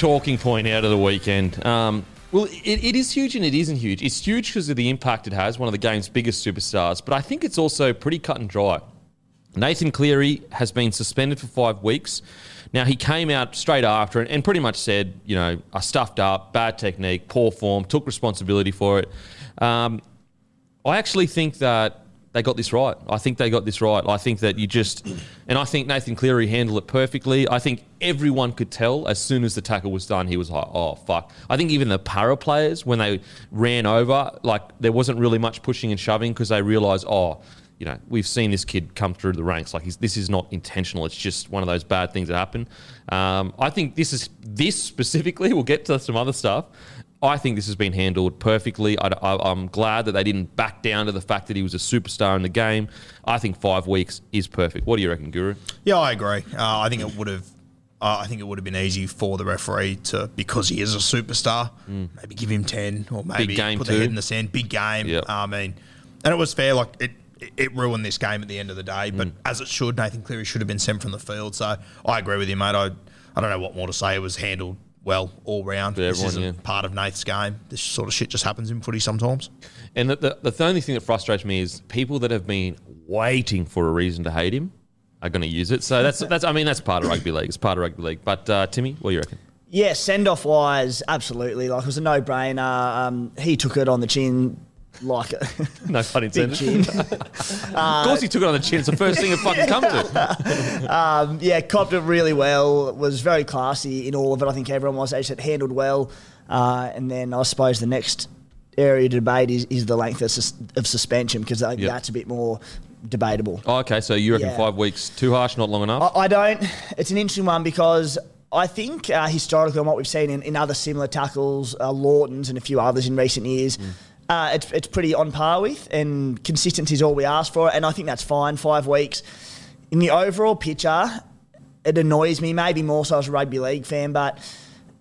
Talking point out of the weekend. Um, well, it, it is huge and it isn't huge. It's huge because of the impact it has, one of the game's biggest superstars, but I think it's also pretty cut and dry. Nathan Cleary has been suspended for five weeks. Now, he came out straight after and, and pretty much said, you know, I stuffed up, bad technique, poor form, took responsibility for it. Um, I actually think that they got this right. I think they got this right. I think that you just, and I think Nathan Cleary handled it perfectly. I think everyone could tell as soon as the tackle was done, he was like, oh, fuck. I think even the Parra players, when they ran over, like there wasn't really much pushing and shoving because they realised, oh, you know, we've seen this kid come through the ranks. Like this is not intentional. It's just one of those bad things that happen. Um, I think this is this specifically. We'll get to some other stuff. I think this has been handled perfectly. I, am glad that they didn't back down to the fact that he was a superstar in the game. I think five weeks is perfect. What do you reckon, Guru? Yeah, I agree. Uh, I think it would have. Uh, I think it would have been easy for the referee to, because he is a superstar, maybe give him ten or maybe put the head in the sand. Big game. Yep. I mean, and it was fair. Like it, it ruined this game at the end of the day, but as it should, Nathan Cleary should have been sent from the field. So I agree with you, mate. I, I don't know what more to say. It was handled well all round. For this everyone, isn't yeah. part of Nath's game. This sort of shit just happens in footy sometimes. And the, the, the only thing that frustrates me is people that have been waiting for a reason to hate him are going to use it. So that's that's. I mean, that's part of rugby league. It's part of rugby league. But uh, Timmy, what do you reckon? Yeah, send off wise, absolutely. Like it was a no brainer. Um, he took it on the chin, like a No pun intended. chin. of course, he took it on the chin. It's the first thing it fucking come to. um, yeah, copped it really well. Was very classy in all of it. I think everyone was. They said handled well. Uh, and then I suppose the next area of debate is, is the length of, sus- of suspension because Yep. that's a bit more debatable. Oh, okay, so you reckon Yeah. five weeks too harsh, not long enough? I, I don't. It's an interesting one because I think uh, historically, on what we've seen in, in other similar tackles, uh, Lawton's and a few others in recent years, uh, it's, it's pretty on par with, and consistency is all we ask for. And I think that's fine. Five weeks. In the overall picture, it annoys me, maybe more so as a rugby league fan, but.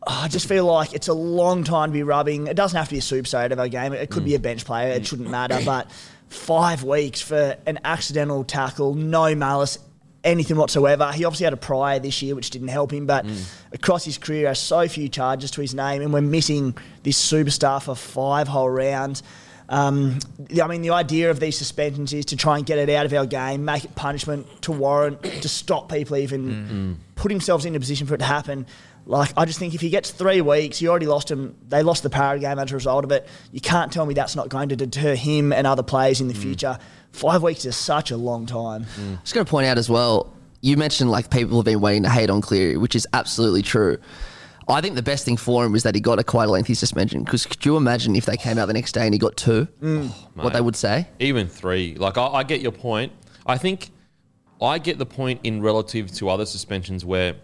oh, I just feel like it's a long time to be rubbing. It doesn't have to be a superstar out of a game. It could be a bench player. It shouldn't matter. But five weeks for an accidental tackle, no malice, anything whatsoever. He obviously had a prior this year, which didn't help him. But across his career, has so few charges to his name, and we're missing this superstar for five whole rounds. Um, I mean, the idea of these suspensions is to try and get it out of our game, make it punishment to warrant, to stop people even put themselves in a position for it to happen. Like, I just think if he gets three weeks, he already lost him. They lost the power game as a result of it. You can't tell me that's not going to deter him and other players in the mm. future. Five weeks is such a long time. Mm. Just going to point out as well, you mentioned like people have been waiting to hate on Cleary, which is absolutely true. I think the best thing for him is that he got a quite a lengthy suspension. Because could you imagine if they came out the next day and he got two, mm. oh, what they would say? Even three. Like I, I get your point. I think I get the point in relative to other suspensions where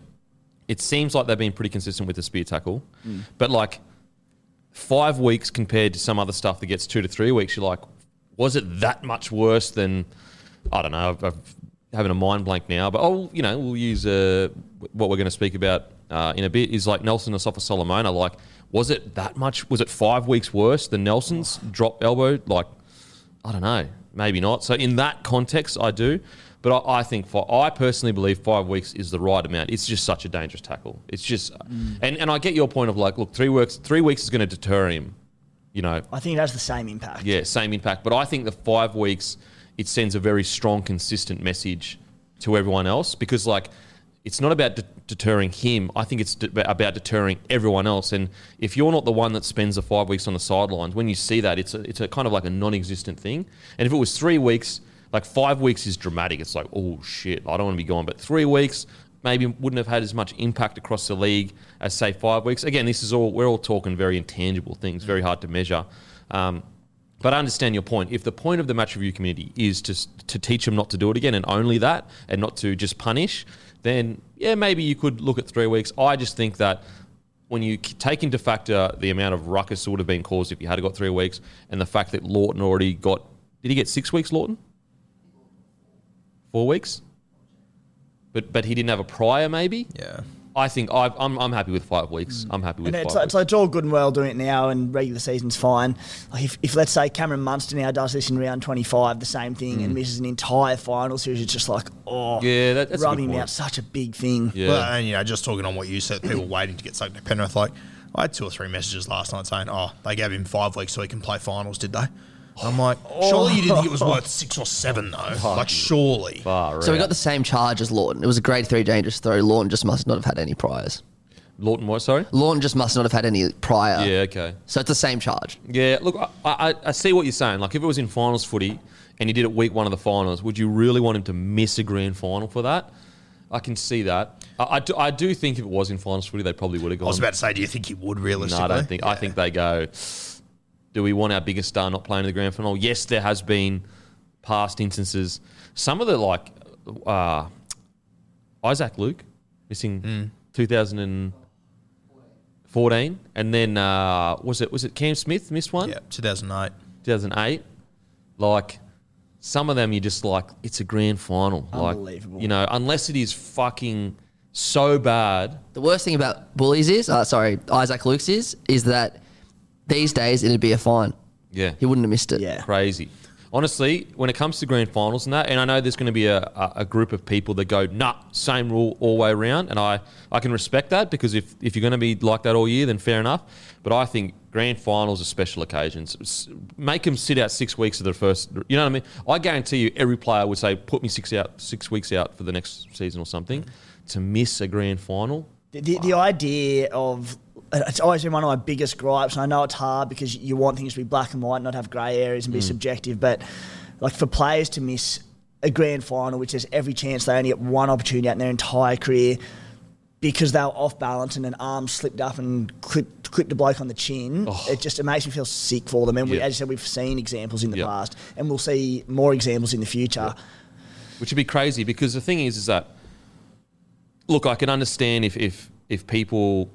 it seems like they've been pretty consistent with the spear tackle, but like five weeks compared to some other stuff that gets two to three weeks, you're like, was it that much worse than I don't know. I've, I've having a mind blank now, but oh, you know, we'll use uh, what we're going to speak about uh, in a bit. Is like Nelson Asofa Solomona. Like, was it that much? Was it five weeks worse than Nelson's drop elbow? Like, I don't know. Maybe not. So in that context, I do. But I, I think for I personally believe five weeks is the right amount. It's just such a dangerous tackle. It's just, uh, mm. and, and I get your point of like, look, three weeks three weeks is going to deter him. You know, I think it has the same impact. yeah, same impact. But I think the five weeks it sends a very strong, consistent message to everyone else because like it's not about de- deterring him. I think it's de- about deterring everyone else. And if you're not the one that spends the five weeks on the sidelines, when you see that, it's a, it's a kind of like a non-existent thing. And if it was three weeks, like five weeks is dramatic. It's like oh shit, I don't want to be gone. But three weeks maybe wouldn't have had as much impact across the league as say five weeks. Again, this is all we're all talking very intangible things, very hard to measure. Um, but I understand your point. If the point of the match review committee is to to teach them not to do it again and only that, and not to just punish, then yeah, maybe you could look at three weeks. I just think that when you take into factor the amount of ruckus that would have been caused if you had got three weeks, and the fact that Lawton already got did he get six weeks, Lawton? Four weeks, but but he didn't have a prior, maybe. Yeah. I think I've, I'm I'm happy with five weeks. I'm happy with And five. it's, like, weeks. it's, like it's all good and well doing it now, and regular season's fine. Like if, if let's say Cameron Munster now does this in round 25, the same thing, and misses an entire final series, it's just like, oh, Mm. Yeah, that- that's a rubbing him out such a big thing. yeah. Well, and you know, just talking on what you said, people waiting to get soaked to Penrith. Like, I had two or three messages last night saying, "Oh, they gave him five weeks so he can play finals." Did they? I'm like, surely you didn't think it was worth six or seven though. Like, surely. Far So we out. got the same charge as Lawton. It was a grade three dangerous throw. Lawton just must not have had any priors. Lawton what? Sorry. Lawton just must not have had any prior. Yeah. Okay. So it's the same charge. Yeah, look, I, I, I see what you're saying. Like, if it was in finals footy and he did it week one of the finals, would you really want him to miss a grand final for that? I can see that. I, I, do, I do think if it was in finals footy, they probably would have gone. I was about to say, do you think he would realistically? no. I don't think. I think they go. Do we want our biggest star not playing in the grand final? Yes, there has been past instances. Some of the like uh, Isaac Luke missing 2014, and then uh, was it was it Cam Smith missed one? Yeah, 2008. 2008. Like some of them, you're just like, it's a grand final. Unbelievable. Like, you know, unless it is fucking so bad. The worst thing about bullies is, uh, sorry, Isaac Lukes is, is that these days it'd be a fine. Yeah. He wouldn't have missed it. Yeah. Crazy. Honestly, when it comes to grand finals and that, and I know there's going to be a, a, a group of people that go, nah, same rule all the way around. And I, I can respect that because if, if you're going to be like that all year, then fair enough. But I think grand finals are special occasions. S- Make them sit out six weeks of the first. You know what I mean? I guarantee you, every player would say, put me six out, six weeks out for the next season or something. To miss a grand final, The, the, the idea of it's always been one of my biggest gripes, and I know it's hard because you want things to be black and white, not have grey areas and be mm. subjective. But like for players to miss a grand final, which there's every chance they only get one opportunity out in their entire career because they were off balance and an arm slipped up and clipped, clipped a bloke on the chin, oh. it just it makes me feel sick for them. And we, Yeah. as you said, we've seen examples in the Yeah. past, and we'll see more examples in the future. which would be crazy because the thing is, is that look, I can understand if if if people.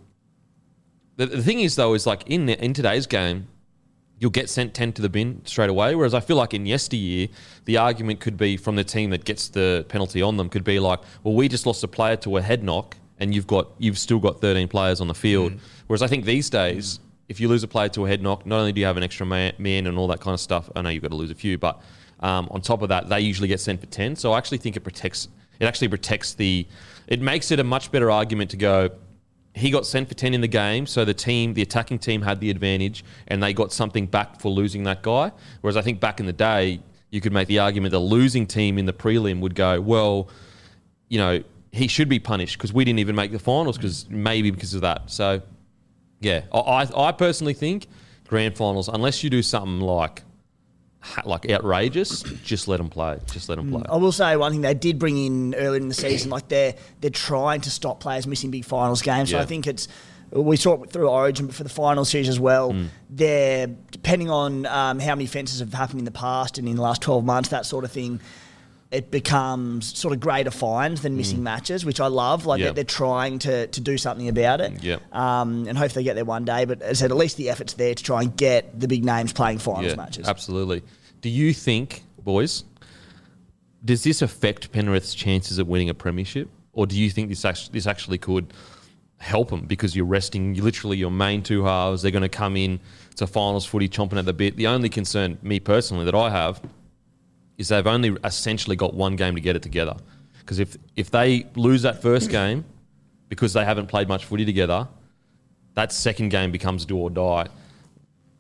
The, the thing is though, is like in in today's game, you'll get sent ten to the bin straight away. Whereas I feel like in yesteryear, the argument could be from the team that gets the penalty on them could be like, well, we just lost a player to a head knock, and you've got you've still got thirteen players on the field. Whereas I think these days. If you lose a player to a head knock, not only do you have an extra man, man and all that kind of stuff, I know you've got to lose a few, but um, on top of that, they usually get sent for ten. So I actually think it protects. It actually protects the. It makes it a much better argument to go. He got sent for ten in the game, so the team, the attacking team, had the advantage, and they got something back for losing that guy. Whereas I think back in the day, you could make the argument the losing team in the prelim would go, well, you know, he should be punished because we didn't even make the finals because maybe because of that. So, yeah, I, I personally think grand finals, unless you do something like like outrageous, just let them play. Just let them play. I will say one thing they did bring in earlier in the season, like they're they're trying to stop players missing big finals games. So Yeah. I think it's we saw it through Origin, but for the final series as well, Mm. they're depending on um, how many fences have happened in the past and in the last twelve months, that sort of thing. It becomes sort of greater fines than missing matches, which I love. Like Mm. Yep. they're, trying to, to do something about it. Yep. Um, and hopefully they get there one day. But as I said, at least the effort's there to try and get the big names playing finals matches. Absolutely. Do you think, boys, does this affect Penrith's chances of winning a premiership, or do you think this actually, this actually could help them because you're resting you literally your main two halves? They're going to come in to finals footy chomping at the bit. The only concern, me personally, that I have is they've only essentially got one game to get it together. Because if if they lose that first game because they haven't played much footy together, that second game becomes do or die.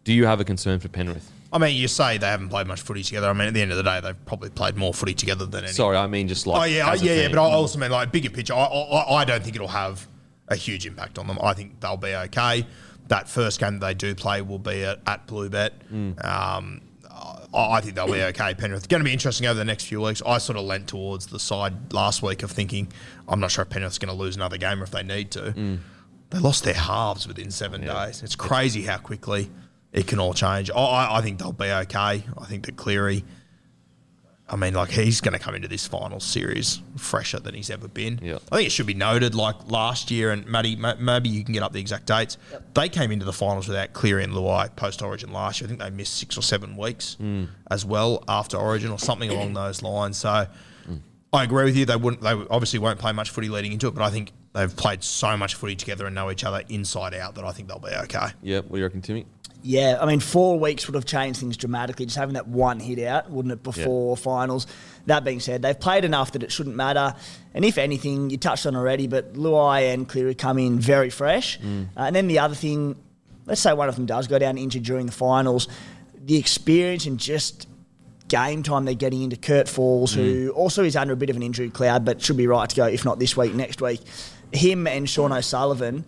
Do you have a concern for Penrith? I mean, you say they haven't played much footy together. I mean, at the end of the day, they've probably played more footy together than any. Sorry, I mean just like oh yeah, yeah, yeah. But I also mean like bigger picture. I, I, I don't think it'll have a huge impact on them. I think they'll be okay. That first game that they do play will be at, at Bluebet. Mm. Um, I think they'll be okay. Penrith It's going to be interesting over the next few weeks. I sort of leant towards the side last week of thinking I'm not sure if Penrith's going to lose another game or if they need to. Mm. They lost their halves within seven days. It's crazy how quickly it can all change. I, I think they'll be okay. I think that Cleary. I mean, like he's going to come into this final series fresher than he's ever been. Yeah. I think it should be noted, like last year, and Matty, ma- maybe you can get up the exact dates. They came into the finals without Cleary and Luai post Origin last year. I think they missed six or seven weeks Hmm. as well after Origin or something along those lines. So I agree with you. They wouldn't. They obviously won't play much footy leading into it, but I think they've played so much footy together and know each other inside out that I think they'll be okay. Yeah, what do you reckon, Timmy? Yeah, I mean, four weeks would have changed things dramatically. Just having that one hit out, wouldn't it, before finals? That being said, they've played enough that it shouldn't matter. And if anything, you touched on already, but Luai and Cleary come in very fresh. Uh, and then the other thing, let's say one of them does go down injured during the finals, the experience and just game time they're getting into Kurt Falls, who also is under a bit of an injury cloud, but should be right to go, if not this week, next week. Him and Sean O'Sullivan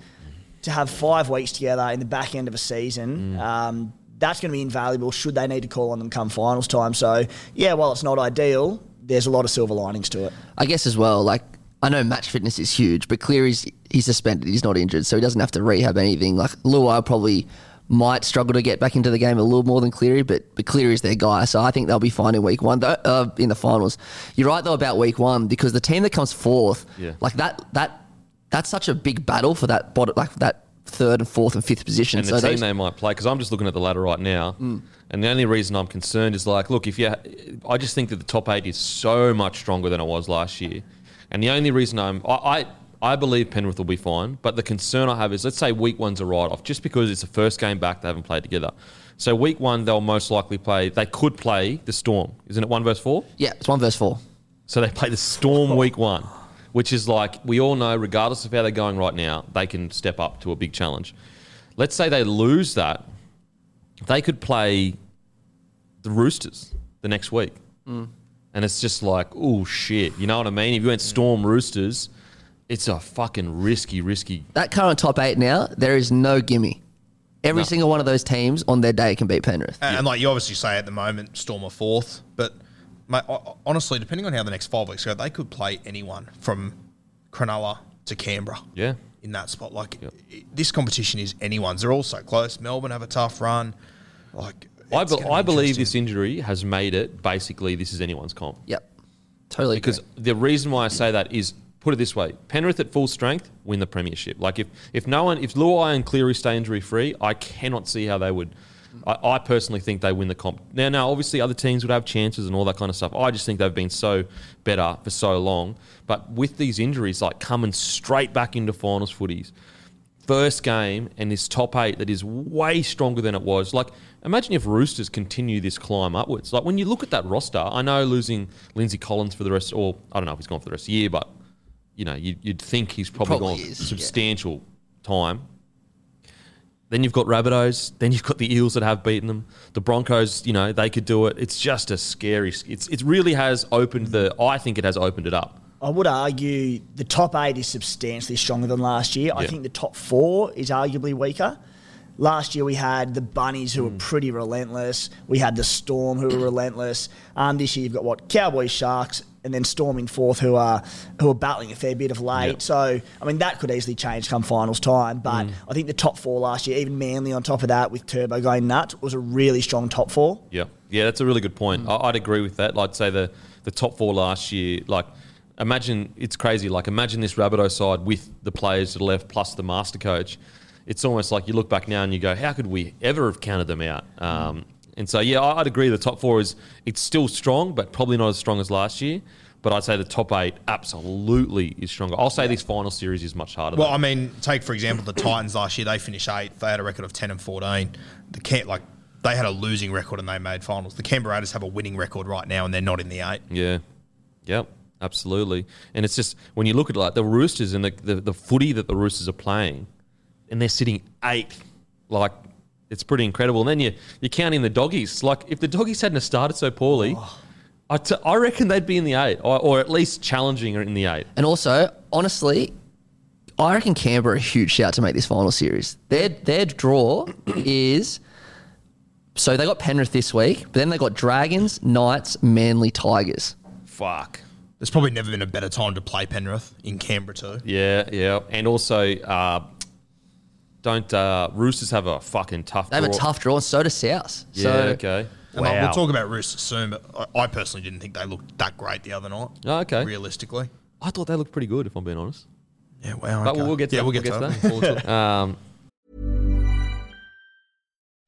to have five weeks together in the back end of a season, um, that's going to be invaluable should they need to call on them come finals time. So, yeah, while it's not ideal, there's a lot of silver linings to it. I guess as well, like I know match fitness is huge, but Cleary's he's suspended, he's not injured, so he doesn't have to rehab anything. Like Luai probably might struggle to get back into the game a little more than Cleary, but but Cleary's their guy, so I think they'll be fine in week one. Though, uh, in the finals, you're right though about week one because the team that comes fourth, Yeah. like that that that's such a big battle for that bottom, like that third and fourth and fifth position. And so the team those- they might play, because I'm just looking at the ladder right now, mm. and the only reason I'm concerned is like, look, if you, I just think that the top eight is so much stronger than it was last year, and the only reason I'm, I, I, I believe Penrith will be fine, but the concern I have is, let's say week one's a write-off, just because it's the first game back, they haven't played together. So week one, they'll most likely play. They could play the Storm, isn't it? One verse four. yeah, it's one verse four. So they play the Storm week one, which is like we all know, regardless of how they're going right now, they can step up to a big challenge. Let's say they lose that, they could play the Roosters the next week, mm. and it's just like, oh shit, you know what I mean? If you went Storm Roosters, it's a fucking risky, risky. That current top eight now, there is no gimme. Every No. single one of those teams on their day can beat Penrith. And, and like you obviously say at the moment, Storm are fourth, but mate, honestly, depending on how the next five weeks go, they could play anyone from Cronulla to Canberra. Yeah. In that spot, like i- this competition is anyone's. They're all so close. Melbourne have a tough run. Like I, be- be I believe this injury has made it basically this is anyone's comp. Yep, totally. Because the reason why I say that is put it this way: Penrith at full strength win the premiership. Like if if no one, if Luai and Cleary stay injury free, I cannot see how they would. I, I personally think they win the comp. Now, now, obviously, other teams would have chances and all that kind of stuff. I just think they've been so better for so long. But with these injuries, like coming straight back into finals footies, first game and this top eight that is way stronger than it was. Like, imagine if Roosters continue this climb upwards. Like, when you look at that roster, I know losing Lindsay Collins for the rest, or I don't know if he's gone for the rest of the year, but, you know, you'd, you'd think he's probably, Probably gone is, yeah. substantial time. Then you've got Rabbitohs. Then you've got the Eels that have beaten them. The Broncos, you know, they could do it. It's just a scary. It's it really has opened the. I think it has opened it up. I would argue the top eight is substantially stronger than last year. I Yeah. think the top four is arguably weaker. Last year we had the Bunnies Hmm. who were pretty relentless. We had the Storm who were relentless. Um, this year you've got what Cowboys, Sharks, and then storming forth who are who are battling a fair bit of late. Yep. So I mean that could easily change come finals time. But Hmm. I think the top four last year, even Manly on top of that with Turbo going nuts, was a really strong top four. Yeah, yeah, that's a really good point. I, I'd agree with that. I'd say the the top four last year. Like, imagine it's crazy. Like, imagine this Rabbitoh side with the players that are left plus the master coach. It's almost like you look back now and you go, how could we ever have counted them out? Um, and so, yeah, I'd agree. The top four is it's still strong, but probably not as strong as last year. But I'd say the top eight absolutely is stronger. I'll say this final series is much harder. Well, though. I mean, take for example the Titans last year. They finished eighth. They had a record of ten and fourteen. The like they had a losing record and they made finals. The Canberra Raiders have a winning record right now and they're not in the eight. Yeah. Yep. Absolutely. And it's just when you look at like the Roosters and the, the, the footy that the Roosters are playing, and they're sitting eighth, like it's pretty incredible. And then you you count in the doggies. Like if the doggies hadn't have started so poorly, I, t- I reckon they'd be in the eight, or, or at least challenging in the eight. And also, honestly, I reckon Canberra a huge shout to make this final series. Their their draw is so they got Penrith this week, but then they got Dragons, Knights, Manly, Tigers. Fuck. There's probably never been a better time to play Penrith in Canberra too. Yeah, yeah. And also, uh, don't uh, Roosters have a fucking tough. They have a tough draw, and so does South. Yeah. so okay. And like, we'll talk about Roosters soon, but I, I personally didn't think they looked that great the other night. Oh, okay. Realistically. I thought they looked pretty good, if I'm being honest. Yeah, wow. But okay. we'll get to yeah, that. we'll get to that. We'll get to that. um,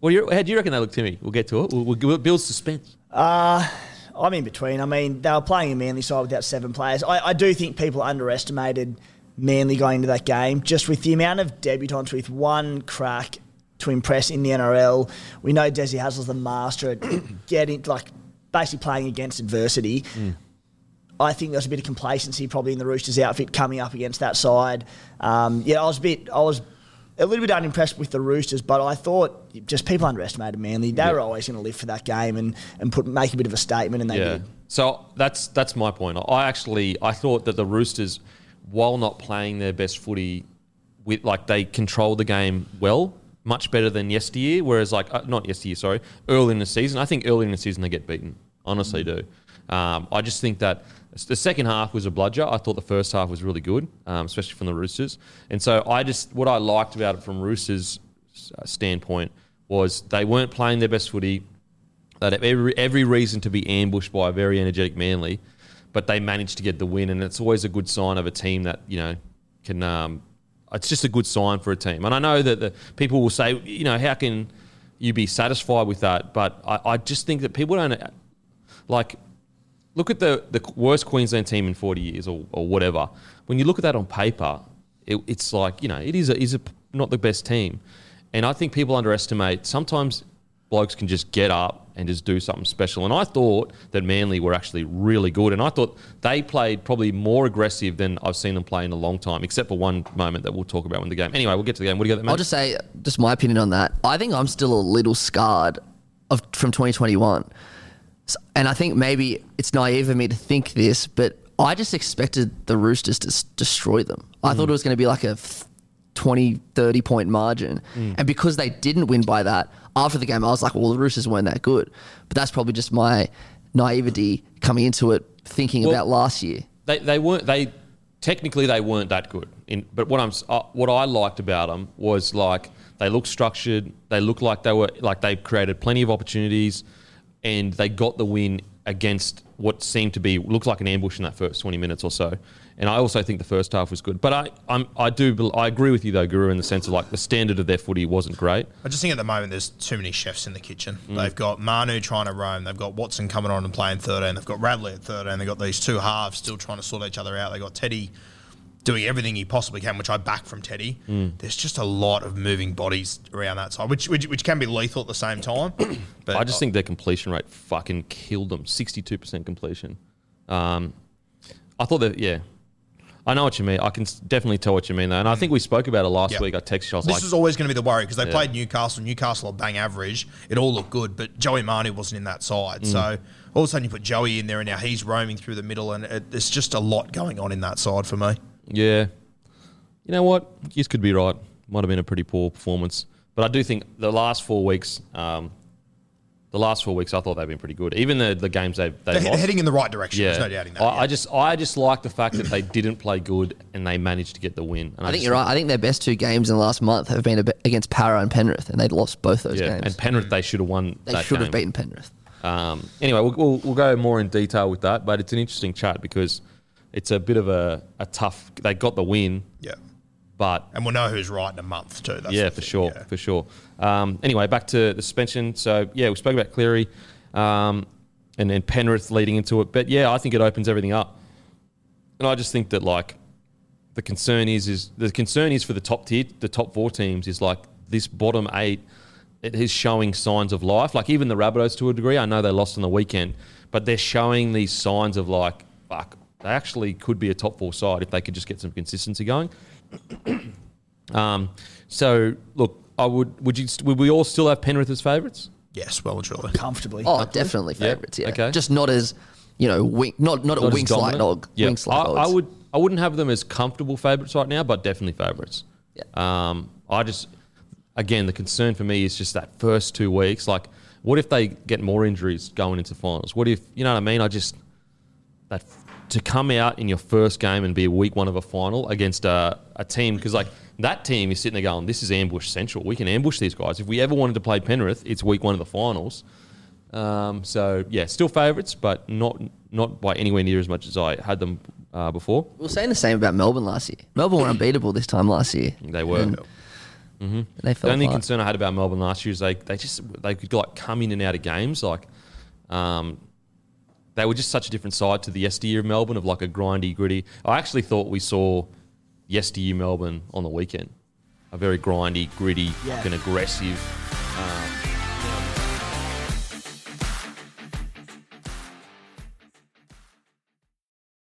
Well, you how do you reckon they look to me? We'll get to it. We'll, we'll build suspense. I'm in between. I mean, they were playing a Manly side without seven players. I, I do think people underestimated Manly going into that game just with the amount of debutants with one crack to impress in the NRL. We know Desi Hasler's the master at getting, like, basically playing against adversity. I think there's a bit of complacency probably in the Roosters outfit coming up against that side. Um, yeah, I was a bit, I was a little bit unimpressed with the Roosters, but I thought just people underestimated Manly. They were always going to live for that game and, and put make a bit of a statement, and they yeah. did. So that's that's my point. I actually I thought that the Roosters, while not playing their best footy, with like they controlled the game well, much better than yesteryear. Whereas like uh, not yesteryear, sorry, early in the season. I think early in the season they get beaten. Honestly, do. Um, I just think that the second half was a bludger. I thought the first half was really good, um, especially from the Roosters. And so I just what I liked about it from Roosters' uh, standpoint was they weren't playing their best footy. They had every, every reason to be ambushed by a very energetic Manly, but they managed to get the win, and it's always a good sign of a team that you know can. Um, it's just a good sign for a team, and I know that the people will say, you know, how can you be satisfied with that? But I, I just think that people don't like look at the, the worst Queensland team in 40 years or, or whatever. When you look at that on paper, it, it's like, you know, it is, a, is a, not the best team. And I think people underestimate sometimes blokes can just get up and just do something special. And I thought that Manly were actually really good. And I thought they played probably more aggressive than I've seen them play in a long time, except for one moment that we'll talk about in the game. Anyway, we'll get to the game. What do you got there? I'll just say, just my opinion on that. I think I'm still a little scarred of from 2021, S- and I think maybe it's naive of me to think this, but I just expected the Roosters to s- destroy them. I thought it was going to be like a f- 20, 30 point margin, and because they didn't win by that after the game, I was like, well, the Roosters weren't that good. But that's probably just my naivety coming into it, thinking Well- about last year. they, they weren't they technically they weren't that good in, but what i'm uh, what i liked about them was like they looked structured they looked like they were like they created plenty of opportunities and they got the win against what seemed to be looked like an ambush in that first 20 minutes or so and i also think the first half was good but i I'm, i do i agree with you though guru in the sense of like the standard of their footy wasn't great I just think at the moment there's too many chefs in the kitchen. Mm. They've got Manu trying to roam. They've got Watson coming on and playing 13. They've got Radley at 13. They've got these two halves still trying to sort each other out. They've got Teddy doing everything he possibly can, which I back from Teddy. Mm. There's just a lot of moving bodies around that side, which which, which can be lethal at the same time. But I just think their completion rate fucking killed them. Sixty-two percent completion. Um, I thought that yeah, I know what you mean. I can definitely tell what you mean, though. And I think we spoke about it last Yeah. week. I texted you. I was This like, is always going to be the worry because they Yeah. played Newcastle. Newcastle are bang average. It all looked good, but Joey Manu wasn't in that side. Mm. So all of a sudden you put Joey in there, and now he's roaming through the middle, and it, there's just a lot going on in that side for me. Yeah. You know what? You could be right. Might have been a pretty poor performance. But I do think the last four weeks, um, the last four weeks, I thought they've been pretty good. Even the, the games they they They're he- lost. heading in the right direction. yeah, There's no doubting that. I, yeah. I just I just like the fact that they didn't play good and they managed to get the win. And I think just you're right. I think their best two games in the last month have been a bit against Parra and Penrith, and they'd lost both those Yeah, games. and Penrith they should have won. they that should have game. beaten Penrith. Um, anyway, we'll, we'll, we'll go more in detail with that, but it's an interesting chat because it's a bit of a, a tough. They got the win, yeah. but And we'll know who's right in a month too. That's yeah, for thing, sure, yeah. for sure. Um, anyway, back to the suspension. So yeah, we spoke about Cleary um, and then Penrith leading into it, but yeah, I think it opens everything up. And I just think that like the concern is is the concern is for the top tier, the top four teams is like this bottom eight. It is showing signs of life. Like even the Rabbitohs to a degree. I know they lost on the weekend, but they're showing these signs of like fuck. They actually could be a top four side if they could just get some consistency going. Um, so look, I would would you would we all still have Penrith as favourites? Yes, well and truly. comfortably. Oh, definitely favourites. Yeah, okay. just not as you know, wink, not not, a Not as Winx like dog. Yeah, Winx I, like I dogs. would I wouldn't have them as comfortable favourites right now, but definitely favourites. Yeah. Um, I just again the concern for me is just that first two weeks. Like, what if they get more injuries going into finals? What if you know what I mean? I just that to come out in your first game and be a week one of a final against a, a team because like that team is sitting there going, "This is ambush central. We can ambush these guys. If we ever wanted to play Penrith, it's week one of the finals." Um, so yeah, still favourites, but not not by anywhere near as much as I had them uh, before. We were saying the same about Melbourne last year. Melbourne were unbeatable this time last year. They were. And They The only concern I had about Melbourne last year is they they just they could like come in and out of games like. Um, they were just such a different side to the yesteryear of Melbourne of like a grindy, gritty. I actually thought we saw yesteryear Melbourne on the weekend, a very grindy, gritty, Yeah. fucking aggressive. Um,